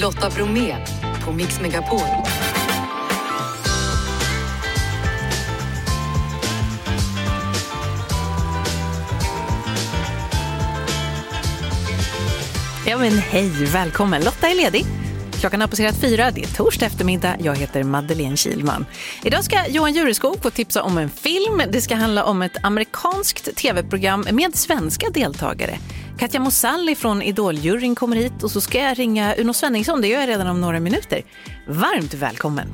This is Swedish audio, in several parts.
Lotta Bromé på Mix Megapol. Ja men hej, välkommen. Lotta är ledig. Klockan har passerat fyra, det är torsdag eftermiddag. Jag heter Madeleine Kilman. Idag ska Johan Jureskog få tipsa om en film. Det ska handla om ett amerikanskt tv-program med svenska deltagare. Katja Mosalli från Idoljuryn kommer hit och så ska jag ringa Uno Svenningsson, det gör jag redan om några minuter. Varmt välkommen!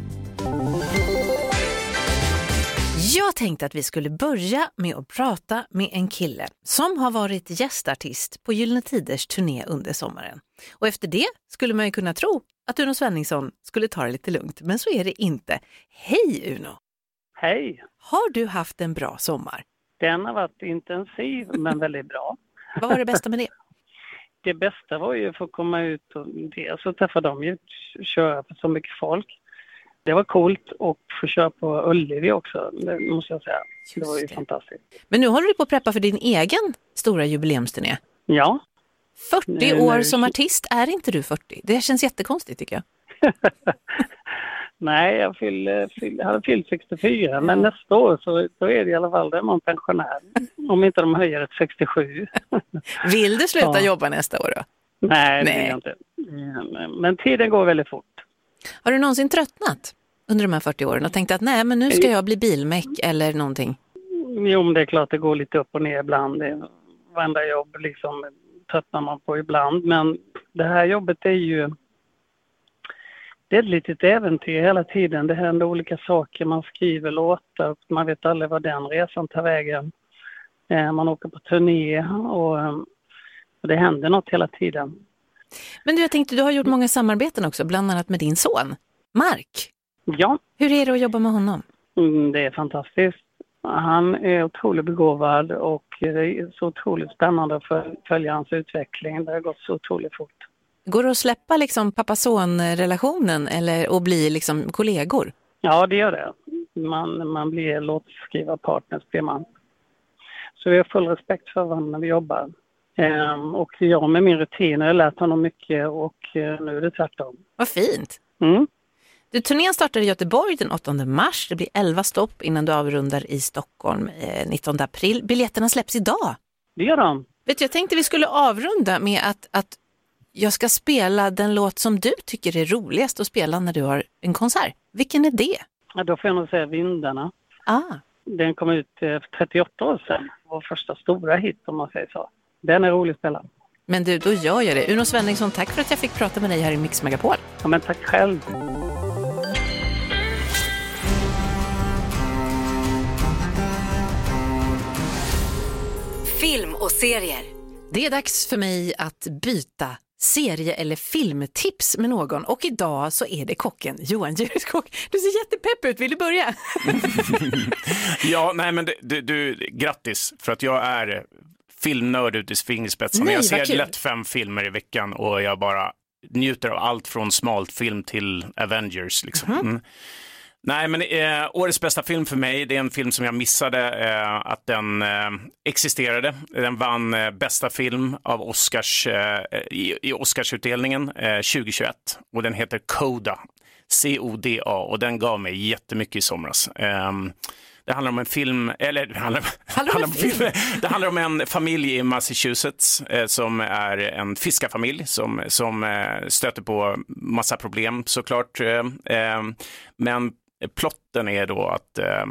Jag tänkte att vi skulle börja med att prata med en kille som har varit gästartist på Gyllene Tiders turné under sommaren. Och efter det skulle man ju kunna tro att Uno Svenningsson skulle ta det lite lugnt, men så är det inte. Hej Uno! Hej! Har du haft en bra sommar? Den har varit intensiv men väldigt bra. Vad var det bästa med det? Det bästa var ju att få komma ut och dels och träffa dem, köra för så mycket folk. Det var coolt och få köra på Ullevi också, det måste jag säga. det var ju det. fantastiskt. Men nu håller du på att preppa för din egen stora jubileumsturné. Ja, 40 Nej, år nej. som artist, är inte du 40? Det känns jättekonstigt tycker jag. nej jag fyll, fyll, hade fyllt 64 men nästa år så då är det i alla fall, då är man pensionär. Om inte de höjer ett 67. Vill du sluta Ja. jobba nästa år då? nej, det Nej. vill jag inte. Men- tiden går väldigt fort. Har du någonsin tröttnat under de här 40 åren och tänkt att nej, men nu ska jag bli bilmek eller någonting? Jo, men det är klart det går lite upp och ner ibland. Det- Varenda jobb liksom tröttnar man på ibland. Men det här jobbet är ju... Det är ett litet äventyr hela tiden. Det händer olika saker. Man skriver låtar man vet aldrig var den resan tar vägen. Eh, Man åker på turné och, eh, och det händer något hela tiden. Men du, jag tänkte, du har gjort många samarbeten också, bland annat med din son, Mark. Ja, Hur är det att jobba med honom? Mm, Det är fantastiskt. Han är otroligt begåvad och det är så otroligt spännande att föl- följa hans utveckling. Det har gått så otroligt fort. Går det att släppa liksom pappa-son-relationen eller och bli liksom kollegor? Ja, det gör det. Man, man blir låtskrivarpartners blir man. Så vi har full respekt för varandra när vi jobbar. Ehm, och jag med min rutin har lärt honom mycket och eh, nu är det tvärtom. Vad fint! Mm. Du, turnén startar i Göteborg den 8 mars. Det blir 11 stopp innan du avrundar i Stockholm eh, 19 april. Biljetterna släpps idag. Det gör de. Vet du, jag tänkte vi skulle avrunda med att, att jag ska spela den låt som du tycker är roligast att spela när du har en konsert. Vilken är det? Ja, då får jag nog säga Vindarna. Ah, Den kom ut eh, för 38 år sedan. Vår första stora hit om man säger så. Den är rolig att spela. men du, då gör jag det. Uno Svenningsson, tack för att jag fick prata med dig här i Mix Megapol. Ja, men tack själv. Film och serier. Det är dags för mig att byta serie eller filmtips med någon och idag så är det kocken Johan Jureskog. Du ser jättepepp ut, vill du börja? Ja, nej men du, du, grattis för att jag är filmnörd ut i fingerspetsarna. Jag ser kul. lätt fem filmer i veckan och jag bara njuter av allt från smalt film till Avengers. Liksom. Mhm. Mm. Nej, men eh, årets bästa film för mig, det är en film som jag missade eh, att den eh, existerade. Den vann eh, bästa film av Oscars, eh, i, i Oscarsutdelningen eh, 2021 och den heter Coda. C-O-D-A och den gav mig jättemycket i somras. Ehm, det handlar om en film, eller det handlar, Handlar om en film? det handlar om en familj i Massachusetts eh, som är en fiskarfamilj som, som eh, stöter på massa problem såklart. Eh, eh, men plotten är då att eh,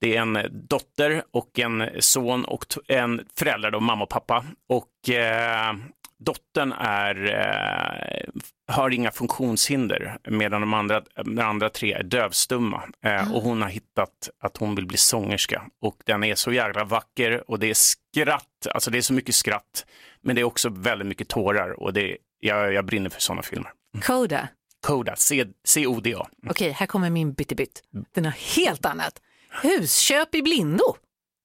det är en dotter och en son och en föräldrar, då, mamma och pappa. Och eh, dottern är, eh, har inga funktionshinder medan de andra, de andra tre är dövstumma. Eh, och hon har hittat att hon vill bli sångerska. Och den är så jävla vacker och det är skratt, alltså det är så mycket skratt. Men det är också väldigt mycket tårar och det, jag, jag brinner för sådana filmer. Coda. Coda, C- C-O-D-A. Okej, här kommer min byttebytt. Den har helt annat. Husköp i blindo.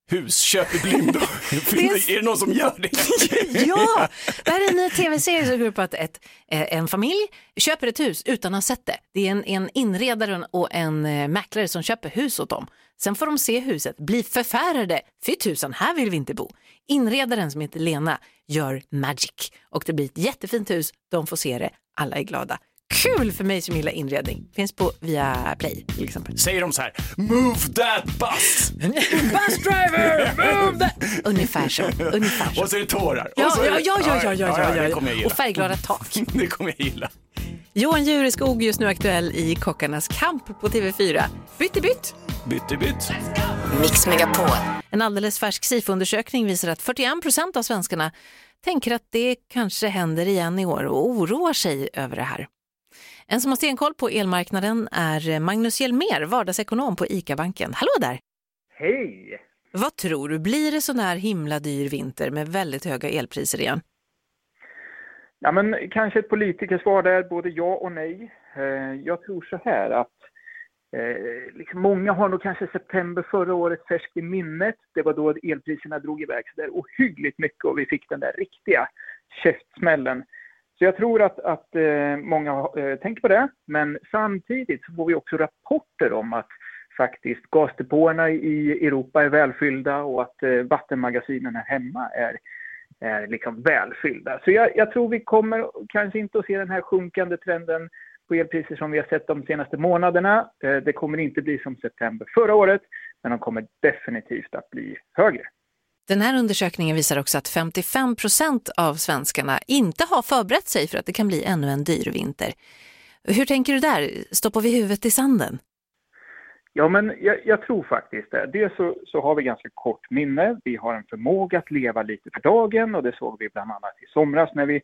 Husköp i blindo. är det någon som gör det? Ja, det här är en ny tv-serie som går ut på att ett, eh, en familj köper ett hus utan att ha sett det. Det är en, en inredare och en eh, mäklare som köper hus åt dem. Sen får de se huset, bli förfärade. Fy tusan, här vill vi inte bo. Inredaren som heter Lena gör magic och det blir ett jättefint hus. De får se det. Alla är glada. Kul för mig som gillar inredning. Finns på via Play till exempel. Säger de så här, move that bus! Bus driver, move that! Ungefär så. Ungefär så. Och så är det tårar. Ja, Och så är ja, det- ja, ja, ja, ja, ja, Det ja. kommer jag gilla. Och färgglada tak. Det kommer jag gilla. Johan Jureskog just nu aktuell i Kockarnas kamp på TV4. Bytt bytt. Bytt bytt. Mix Megapol. En alldeles färsk SIFO-undersökning visar att 41 procent av svenskarna tänker att det kanske händer igen i år och oroar sig över det här. En som har stenkoll på elmarknaden är Magnus Hjelmer, vardagsekonom på ICA-banken. Hallå där! Hej! Vad tror du, blir det sån här himla dyr vinter med väldigt höga elpriser igen? Ja, men kanske ett politikersvar där, både ja och nej. Eh, Jag tror så här att eh, liksom många har nog kanske september förra året färskt i minnet. Det var då elpriserna drog iväg så där ohyggligt mycket och vi fick den där riktiga käftsmällen. Så jag tror att, att eh, många eh, tänker på det. Men samtidigt så får vi också rapporter om att faktiskt gasdepåerna i Europa är välfyllda och att eh, vattenmagasinen här hemma är är liksom välfyllda. Så jag, jag tror vi kommer kanske inte att se den här sjunkande trenden på elpriser som vi har sett de senaste månaderna. Eh, Det kommer inte bli som september förra året, men de kommer definitivt att bli högre. Den här undersökningen visar också att 55 procent av svenskarna inte har förberett sig för att det kan bli ännu en dyr vinter. Hur tänker du där? Stoppar vi huvudet i sanden? Ja, men jag, jag tror faktiskt det. Dels så, så har vi ganska kort minne. Vi har en förmåga att leva lite för dagen och det såg vi bland annat i somras när vi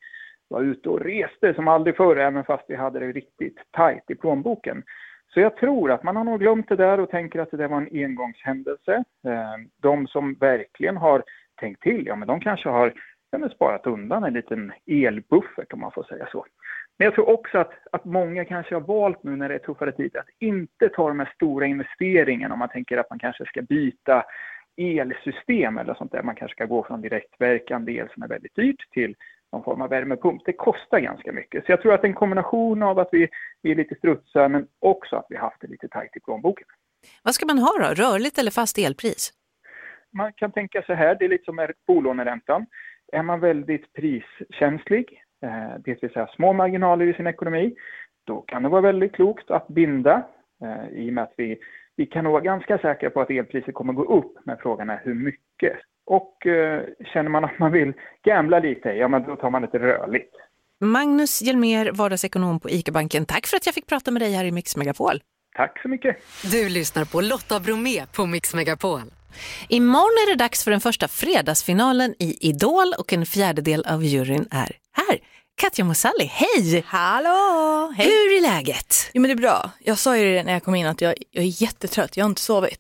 var ute och reste som aldrig förr, även fast vi hade det riktigt tajt i plånboken. Så jag tror att man har nog glömt det där och tänker att det där var en engångshändelse. Ehm, de som verkligen har tänkt till, ja men de kanske har ja, sparat undan en liten elbuffert om man får säga så. Men jag tror också att, att många kanske har valt nu när det är tuffare tider att inte ta de här stora investeringarna om man tänker att man kanske ska byta elsystem eller sånt där. Man kanske ska gå från direktverkande el som är väldigt dyrt till någon form av värmepump. Det kostar ganska mycket. Så jag tror att en kombination av att vi, vi är lite strutsar men också att vi haft det lite tajt i plånboken. Vad ska man ha då? Rörligt eller fast elpris? Man kan tänka så här, det är lite som med bolåneräntan. Är man väldigt priskänslig, eh, det vill säga små marginaler i sin ekonomi, då kan det vara väldigt klokt att binda eh, i och med att vi, vi kan nog vara ganska säkra på att elpriset kommer gå upp, men frågan är hur mycket. Och eh, känner man att man vill gambla lite, ja men då tar man lite rörligt. Magnus Hjelmer, vardagsekonom på ICA-banken. Tack för att jag fick prata med dig här i Mix Megapol. Tack så mycket! Du lyssnar på Lotta Bromé på Mix Megapol. Imorgon är det dags för den första fredagsfinalen i Idol och en fjärdedel av juryn är här. Katja Mosali, hej! Hallå! Hej! Hur är läget? Jo men det är bra. Jag sa ju det när jag kom in att jag, jag är jättetrött, jag har inte sovit.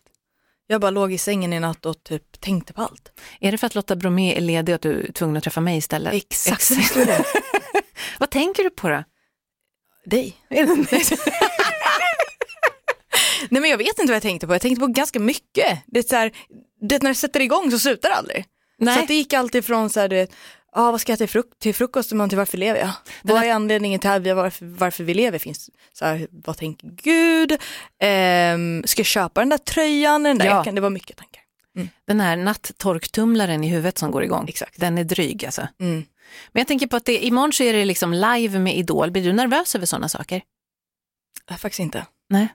Jag bara låg i sängen i natt och typ tänkte på allt. Är det för att Lotta Bromé är ledig och att du är tvungen att träffa mig istället? Exakt, det? Vad tänker du på då? Dig. Nej men jag vet inte vad jag tänkte på, jag tänkte på ganska mycket. Det är så här, det, när det sätter igång så slutar det aldrig. Nej. Så att det gick alltid från så här, du vet, ah, vad ska jag till, fruk- till frukost och till varför lever jag? Vad är anledningen till varför, varför vi lever? Finns, så här, vad tänker Gud? Ehm, ska jag köpa den där tröjan? Den där Ja. jackan? Det var mycket tankar. Den här natttorktumlaren i huvudet som går igång. Exakt. Den är dryg alltså. Mm. Men jag tänker på att det, imorgon så är det liksom live med Idol. Blir du nervös över sådana saker? Nej, faktiskt inte. Nej.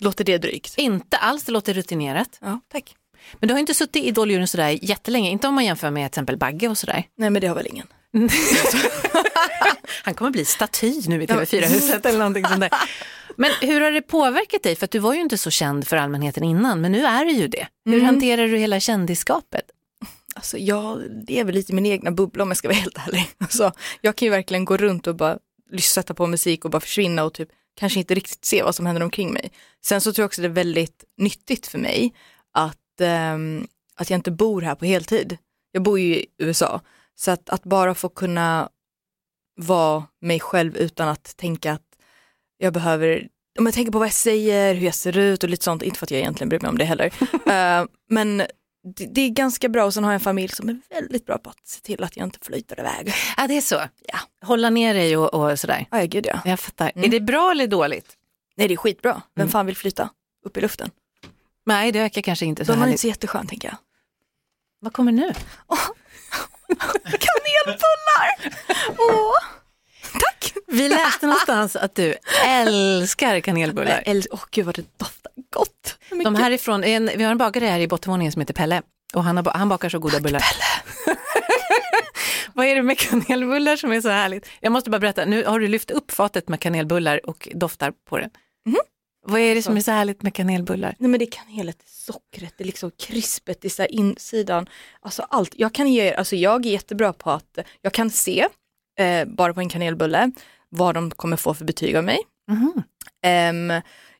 Låter det drygt? Inte alls, det låter rutinerat. Ja, tack. Men du har inte suttit i Idoljuryn sådär jättelänge, inte om man jämför med till exempel Bagge och sådär. Nej men det har väl ingen. Han kommer bli staty nu i TV4-huset eller någonting sånt där. Men hur har det påverkat dig? För att du var ju inte så känd för allmänheten innan, men nu är du ju det. Hur Mm. hanterar du hela kändisskapet? Alltså jag lever lite i min egna bubbla om jag ska vara helt ärlig. Alltså, jag kan ju verkligen gå runt och bara sätta på musik och bara försvinna och typ kanske inte riktigt se vad som händer omkring mig. Sen så tror jag också det är väldigt nyttigt för mig att, ehm, att jag inte bor här på heltid. Jag bor ju i USA. Så att, att bara få kunna vara mig själv utan att tänka att jag behöver om jag tänker på vad jag säger, hur jag ser ut och lite sånt, inte för att jag egentligen bryr mig om det heller. Eh, men det, det är ganska bra och sen har jag en familj som är väldigt bra på att se till att jag inte flyter iväg. Ja, det är så. Ja. Hålla ner dig och, och sådär. Ja, gud ja. Jag fattar. Mm. Är det bra eller dåligt? Nej, det är skitbra. Vem Mm. fan vill flyta upp i luften? Nej, det verkar kanske inte så Då är man härligt. inte så jätteskön tänker jag. Vad kommer nu? Kanelbullar! Åh, tack! Vi någonstans att du älskar kanelbullar. Åh gud vad det doftar gott. De härifrån, en, vi har en bagare här i bottenvåningen som heter Pelle och han, har, han bakar så goda bullar. Vad är det med kanelbullar som är så härligt? Jag måste bara berätta, nu har du lyft upp fatet med kanelbullar och doftar på det. Vad är det som är så härligt med kanelbullar? Nej men det är kanelet, det är sockret, det är liksom krispet, det är så här insidan. Alltså allt. Jag kan ge er, alltså jag är jättebra på att, jag kan se, eh, bara på en kanelbulle, vad de kommer få för betyg av mig. Mhm. Ehm,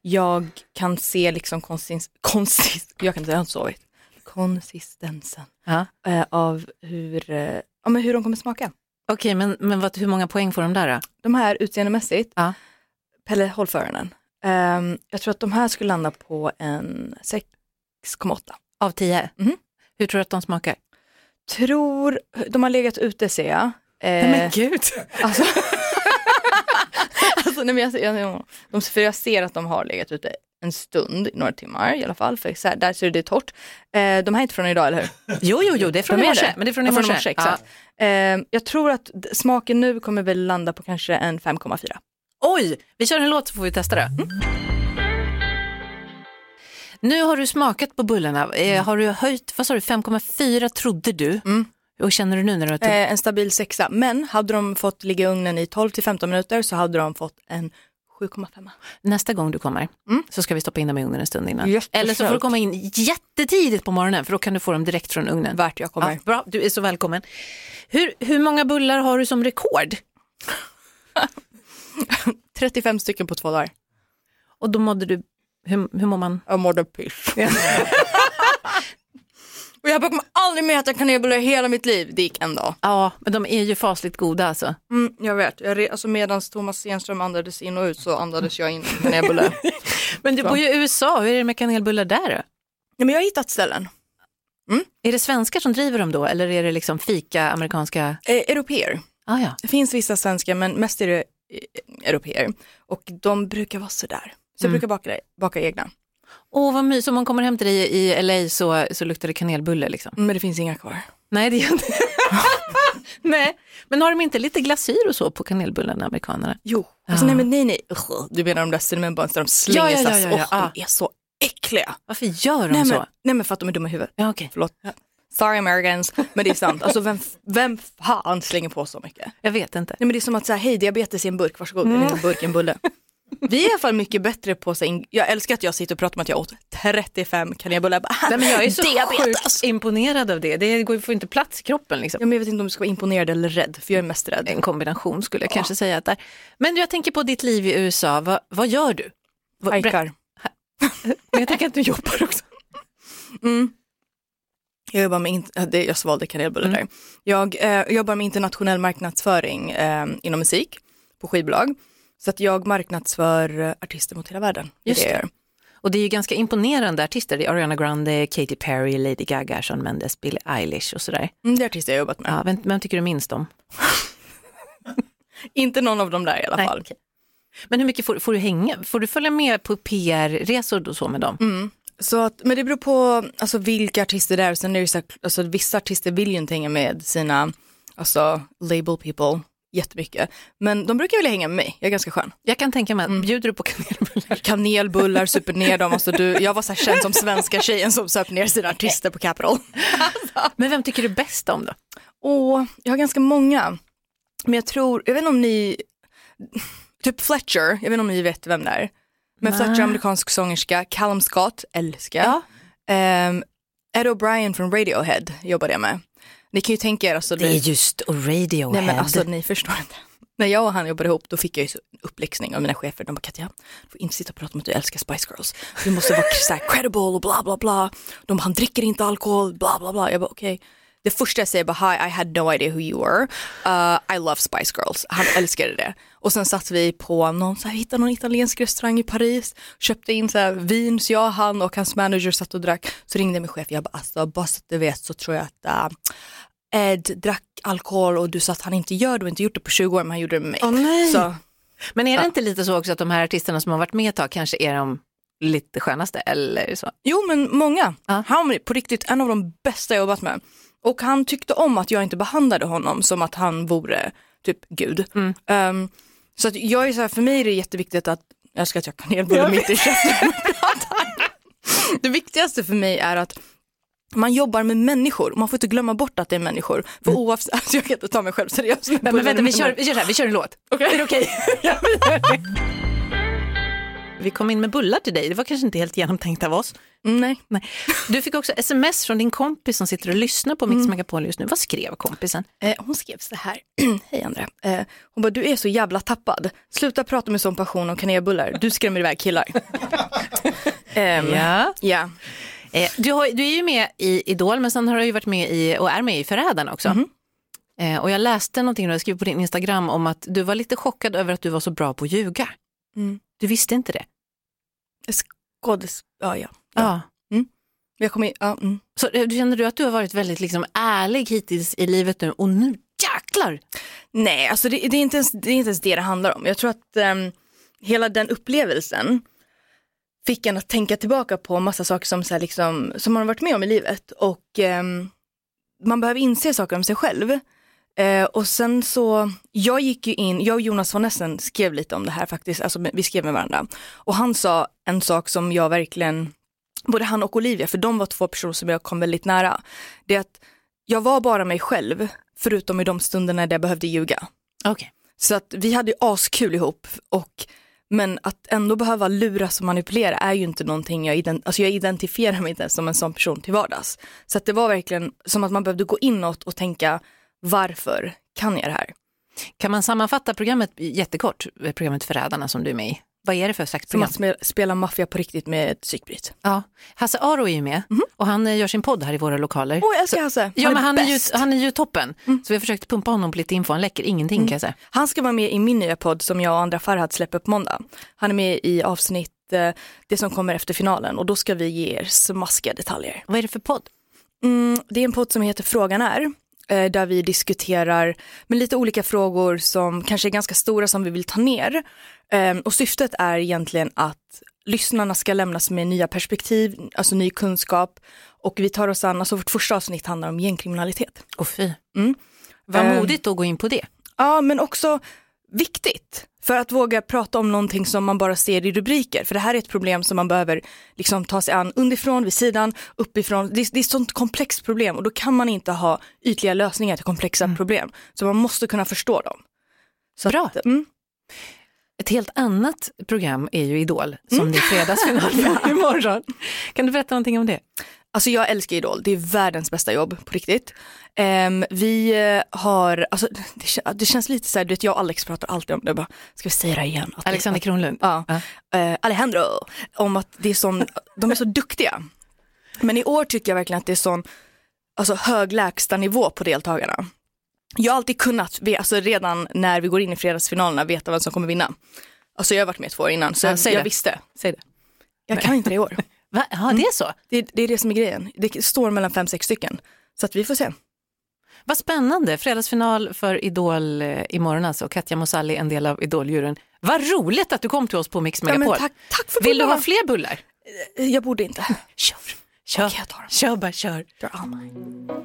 jag kan se liksom konsist, konsist jag kan inte, jag har inte sovit. Konsistensen Ja. eh, av hur, eh, ja, men hur de kommer smaka. Okej, men, men vad, hur många poäng får de där då? De här utseendemässigt, Ja. Pelle håll Ehm, jag tror att de här skulle landa på en 6,8. Av tio? Mhm. Hur tror du att de smakar? Tror, de har legat ute ser jag. Eh, men gud! Alltså, alltså nej, men jag, jag, jag, de, för jag ser att de har legat ute en stund, några timmar i alla fall, för så här, där ser det torrt. Eh, de här är inte från idag, eller hur? Jo, jo, jo, det är från De i morse. Men det är från i Ja, morse. exakt. Eh, jag tror att smaken nu kommer väl landa på kanske en 5,4. Oj, vi kör en låt så får vi testa det. Nu har du smakat på bullarna. Eh, har du höjt, vad sa du, 5,4 trodde du? Mm. Och känner du nu när du har? Eh, en stabil sexa, men hade de fått ligga i ugnen i 12 till 15 minuter så hade de fått en 7,5. Nästa gång du kommer Mm. så ska vi stoppa in dem i ugnen en stund innan. Jättesnällt. Eller så får du komma in jättetidigt på morgonen för då kan du få dem direkt från ugnen. Värt jag kommer. Ja, bra, du är så välkommen. Hur, hur många bullar har du som rekord? 35 stycken på två dagar. Och då mådde du, hur, hur mår man? Jag mådde piss. Och jag kommer aldrig mer äta kanelbullar i hela mitt liv. Det gick en dag. Ja, men de är ju fasligt goda alltså. Mm, jag vet, jag re- alltså medan Thomas Stenström andades in och ut så andades jag in en kanelbulle. Men du bor ju i USA, hur är det med kanelbullar där då? Nej, men jag har hittat ställen. Är det svenskar som driver dem då eller är det liksom fika amerikanska? Eh, Europeer. Ah, ja. Det finns vissa svenskar men mest är det europeer. Och de brukar vara sådär. Så jag Mm. brukar baka, baka egna. Åh vad mysigt, om man kommer hem till dig i LA så, så luktar det kanelbulle liksom. Men det finns inga kvar. Nej det gör inte Nej, men har de inte lite glasyr och så på kanelbullarna amerikanerna? Jo. Alltså Ja. nej men nej nej. Du menar de där cinnamon där de slänger Ja, ja, ja, ja, ja. Åh, de är så äckliga. Varför gör de Nej så? men, nej men för att de är dumma i huvudet. Ja, okej. Förlåt. Sorry Americans, men det är sant. Alltså vem, vem fan slänger på så mycket? Jag vet inte. Nej men det är som att säga, hej diabetes i en burk, varsågod, Mm. eller en burk, en bulle. Vi är i alla fall mycket bättre på, så in- jag älskar att jag sitter och pratar om att jag åt 35 kanelbullar. Jag bara, Nej, men jag är så diabetes. imponerad av det. Det går- får inte plats i kroppen liksom. Ja, men jag vet inte om du ska vara imponerad eller rädd, för jag är mest rädd. En kombination skulle jag kanske säga. Att där. Men jag tänker på ditt liv i USA, vad, vad gör du? Hajkar. Men jag tänker att du jobbar också. Mm. Jag jobbar med, jag svalde kanelbullar Mm. där. Jag eh, jobbar med internationell marknadsföring eh, inom musik på skivbolag. Så att jag marknadsför artister mot hela världen. Just det. Och det är ju ganska imponerande artister. Det är Ariana Grande, Katy Perry, Lady Gaga, Shawn Mendes, Billie Eilish och sådär. Mm, det är artister jag jobbat med. Ja, vem, vem tycker du minst om? Inte någon av dem där i alla Nej, fall. okej. Men hur mycket får, får du hänga? Får du följa med på PR-resor och så med dem? Mm. Så att, men det beror på alltså, vilka artister det är. Sen är det så, alltså, vissa artister vill ju inte hänga med sina alltså, label people jättemycket. Men de brukar vilja hänga med mig, jag är ganska skön. Jag kan tänka mig, Mm. bjuder du på kanelbullar? Kanelbullar, super ner dem. Alltså, du, jag var så här känd som svenska tjejen som söp ner sina artister på Capitol. Men vem tycker du bäst om då? Och jag har ganska många. Men jag tror, jag vet inte om ni, typ Fletcher, jag vet inte om ni vet vem det är. Men. Fletcher, amerikansk sångerska, Callum Scott, älskar. Ja. Ehm, Ed O'Brien från Radiohead jobbade jag med. Ni kan ju tänka er, alltså, Det är ni, just Radiohead. nej men alltså ni förstår inte. När jag och han jobbade ihop då fick jag ju uppläxning av mina chefer. De bara Katja, du får inte sitta och prata om att du älskar Spice Girls. Du måste vara så här credible och bla bla bla. De bara, han dricker inte alkohol, bla bla bla. Jag bara okej. Det första jag säger bara hi, I had no idea who you were. Uh, I love Spice Girls. Han älskade det. Och sen satt vi på någon, så här, hittade någon italiensk restaurang i Paris, köpte in så här, vin, så jag, han och hans manager satt och drack. Så ringde min chef, jag bara alltså bara så att du vet så tror jag att uh, Ed drack alkohol och du sa att han inte gör det och inte gjort det på 20 år men han gjorde det med mig. Nej. Så, Men är det Ja. inte lite så också att de här artisterna som har varit med ett tag kanske är de lite skönaste eller så? jo men många. Ja. Han var på riktigt en av de bästa jag jobbat med. Och han tyckte om att jag inte behandlade honom som att han vore typ gud. Mm. Ehm, Så att jag är så här, för mig är det jätteviktigt att, jag ska att jag kanelbulle mitt i käften. det viktigaste för mig är att man jobbar med människor, man får inte glömma bort att det är människor. För oavsett, alltså jag kan inte ta mig själv seriöst. Men, men vänta, vi kör, vi kör här, vi kör en låt. Okej. Är det okej? vi kom in med bullar till dig, det var kanske inte helt genomtänkt av oss. Mm, nej. Nej. Du fick också sms från din kompis som sitter och lyssnar på Mix Megapol just nu. Vad skrev kompisen? Eh, hon skrev så här, hej Andra. Eh, hon bara, du är så jävla tappad. Sluta prata med sån passion om kanelbullar, du skrämmer iväg killar. Ehm, Ja. ja. Eh, du, har, du är ju med i Idol men sen har du ju varit med i, och är med i Förrädarna också. Eh, och jag läste någonting du skrivit på din Instagram om att du var lite chockad över att du var så bra på att ljuga. Mm. Du visste inte det? Skådis, ja ja. Ja. Jag kommer, ja, mm. Så eh, du känner du att du har varit väldigt liksom, ärlig hittills i livet nu och nu jäklar! Nej, alltså det, det, är inte ens, det är inte ens det det handlar om. Jag tror att ehm, hela den upplevelsen fick en att tänka tillbaka på massa saker som, så liksom, som man har varit med om i livet och ehm, man behöver inse saker om sig själv. Eh, och sen så, jag gick ju in, jag och Jonas von Essen skrev lite om det här faktiskt, alltså vi skrev med varandra. Och han sa en sak som jag verkligen, både han och Olivia, för de var två personer som jag kom väldigt nära. Det är att jag var bara mig själv, förutom i de stunderna där jag behövde ljuga. Okej. Så att vi hade ju askul ihop och men att ändå behöva luras och manipulera är ju inte någonting jag, ident- alltså jag identifierar mig inte som en sån person till vardags. Så att det var verkligen som att man behövde gå inåt och tänka varför kan jag det här? Kan man sammanfatta programmet jättekort, eh, programmet Förrädarna som du är med i? Vad är det för slags Som program? att spela, maffia på riktigt med ett psykbryt. Ja. Hasse Aro är ju med och han eh, gör sin podd här i våra lokaler. Åh jag älskar Hasse, Ja, men han är, ju, bäst. Mm. han är ju toppen. Så vi har försökt pumpa honom på lite info, han läcker ingenting kan jag säga. Han ska vara med i min nya podd som jag och andra Farhad släpper på måndag. Han är med i avsnitt, eh, det som kommer efter finalen och då ska vi ge er smaskiga detaljer. Vad är det för podd? Mm, det är en podd som heter Frågan är, där vi diskuterar med lite olika frågor som kanske är ganska stora som vi vill ta ner. Eh, och syftet är egentligen att lyssnarna ska lämnas med nya perspektiv, alltså ny kunskap. Och vi tar oss an, alltså vårt första avsnitt handlar om gängkriminalitet. Oh, fy. Mm. Vad Eh, modigt att gå in på det. Ja, men också viktigt för att våga prata om någonting som man bara ser i rubriker. För det här är ett problem som man behöver liksom ta sig an underifrån, vid sidan, uppifrån. Det är, det är ett sånt komplext problem och då kan man inte ha ytliga lösningar till komplexa problem. Så man måste kunna förstå dem. Så Bra. Att, mm. Ett helt annat program är ju Idol, som Mm. det är fredagsfinal på imorgon. Kan du berätta någonting om det? Alltså jag älskar Idol, det är världens bästa jobb på riktigt. Ehm, vi eh, har, alltså det, det känns lite så här, du vet jag och Alex pratar alltid om det, bara, ska vi säga det igen? Att det- Alexander att- Kronlund. Ja. Eh, Alejandro, om att det är sån, de är så duktiga. Men i år tycker jag verkligen att det är sån alltså, hög lägstanivå på deltagarna. Jag har alltid kunnat, alltså redan när vi går in i fredagsfinalerna, veta vem som kommer vinna. Alltså jag har varit med två år innan, så Ja, jag, jag det. visste. Säg det. Jag kan inte det i år. Va? Ja, det är så. Det, det är det som är grejen. Det står mellan fem, sex stycken. Så att vi får se. Vad spännande, fredagsfinal för Idol eh, imorgon alltså. Katja Mosalli, en del av Idoljuryn. Vad roligt att du kom till oss på Mix Ja, Megapol. men tack, tack för Vill du ha fler bullar? Jag borde inte. Kör, kör, Okej, jag tar dem. kör bara kör. Dra av mig.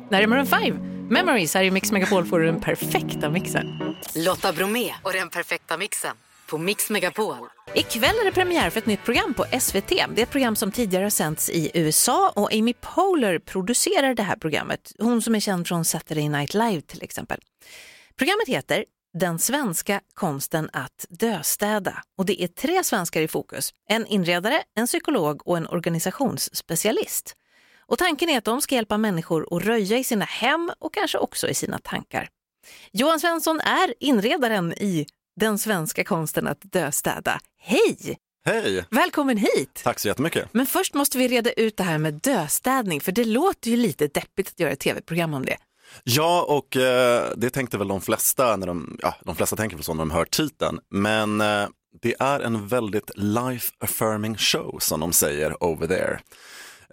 Det här är Maroon 5, Memories. Här i Mix Megapol får du den perfekta mixen. Lotta Bromé och den perfekta mixen på Mix Megapol. Ikväll är det premiär för ett nytt program på SVT. Det är ett program som tidigare har sänts i USA och Amy Poehler producerar det här programmet. Hon som är känd från Saturday Night Live till exempel. Programmet heter Den svenska konsten att döstäda och det är tre svenskar i fokus. En inredare, en psykolog och en organisationsspecialist. Och tanken är att de ska hjälpa människor att röja i sina hem och kanske också i sina tankar. Johan Svensson är inredaren i den svenska konsten att döstäda. Hej! Hej! Välkommen hit! Tack så jättemycket. Men först måste vi reda ut det här med döstädning, för det låter ju lite deppigt att göra ett tv-program om det. Ja, och eh, det tänkte väl de flesta när de, ja, de flesta tänker väl så när de hör titeln. Men eh, det är en väldigt life affirming show som de säger over there.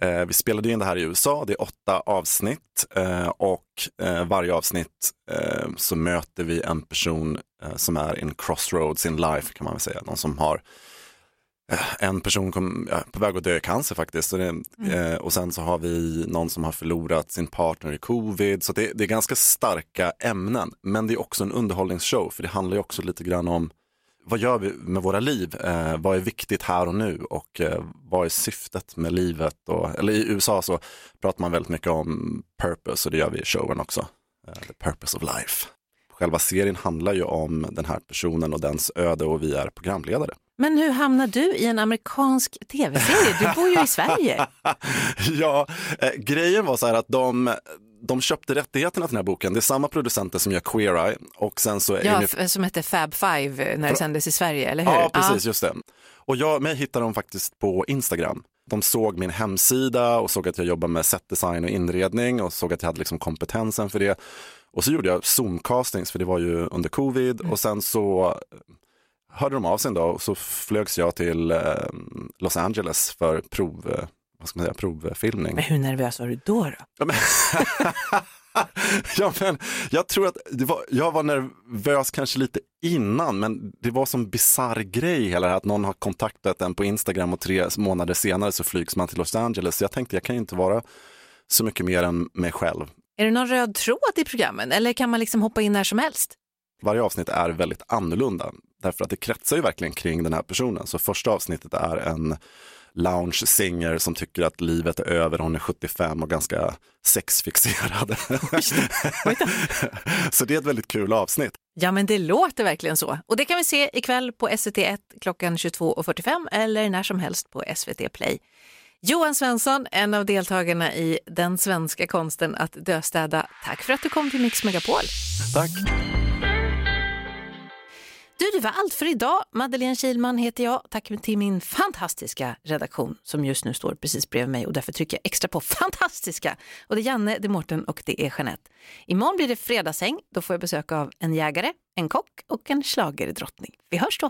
Eh, vi spelade in det här i USA, det är åtta avsnitt eh, och eh, varje avsnitt eh, så möter vi en person eh, som är in crossroads in life kan man väl säga. Någon som har eh, en person kom, ja, på väg att dö i cancer faktiskt. Så det, eh, och sen så har vi någon som har förlorat sin partner i covid. Så det, det är ganska starka ämnen. Men det är också en underhållningsshow för det handlar ju också lite grann om vad gör vi med våra liv? Eh, vad är viktigt här och nu och eh, vad är syftet med livet? Och, eller i USA så pratar man väldigt mycket om purpose och det gör vi i showen också. Eh, the purpose of life. Själva serien handlar ju om den här personen och dens öde och vi är programledare. Men hur hamnar du i en amerikansk tv-serie? Du bor ju i Sverige. ja, eh, grejen var så här att de, de köpte rättigheterna till den här boken. Det är samma producenter som gör Queer Eye och sen så Ja, Amy... som hette Fab Five när det sändes i Sverige, eller hur? Ja, precis, just det. Och jag, mig hittade de faktiskt på Instagram. De såg min hemsida och såg att jag jobbar med setdesign och inredning och såg att jag hade liksom kompetensen för det. Och så gjorde jag Zoom-castings, för det var ju under covid och sen så hörde de av sig en dag och så flögs jag till eh, Los Angeles för prov, eh, vad ska man säga, provfilmning. Men hur nervös var du då? då? Ja, men, ja, men jag tror att var, jag var nervös kanske lite innan, men det var som bizarr grej hela det här att någon har kontaktat en på Instagram och tre månader senare så flygs man till Los Angeles. Så jag tänkte jag kan ju inte vara så mycket mer än mig själv. Är det någon röd tråd i programmen eller kan man liksom hoppa in när som helst? Varje avsnitt är väldigt annorlunda därför att det kretsar ju verkligen kring den här personen. Så första avsnittet är en lounge singer som tycker att livet är över, hon är 75 och ganska sexfixerad. så det är ett väldigt kul avsnitt. Ja, men det låter verkligen så. Och det kan vi se ikväll på SVT1 klockan 22.45 eller när som helst på SVT Play. Johan Svensson, en av deltagarna i Den svenska konsten att döstäda. Tack för att du kom till Mix Megapol. Tack. Du, det var allt för idag. Madeleine Kilman heter jag. Tack till min fantastiska redaktion som just nu står precis bredvid mig och därför trycker jag extra på fantastiska. Och det är Janne, det är Mårten och det är Jeanette. Imorgon blir det fredagshäng. Då får jag besök av en jägare, en kock och en schlagerdrottning. Vi hörs då.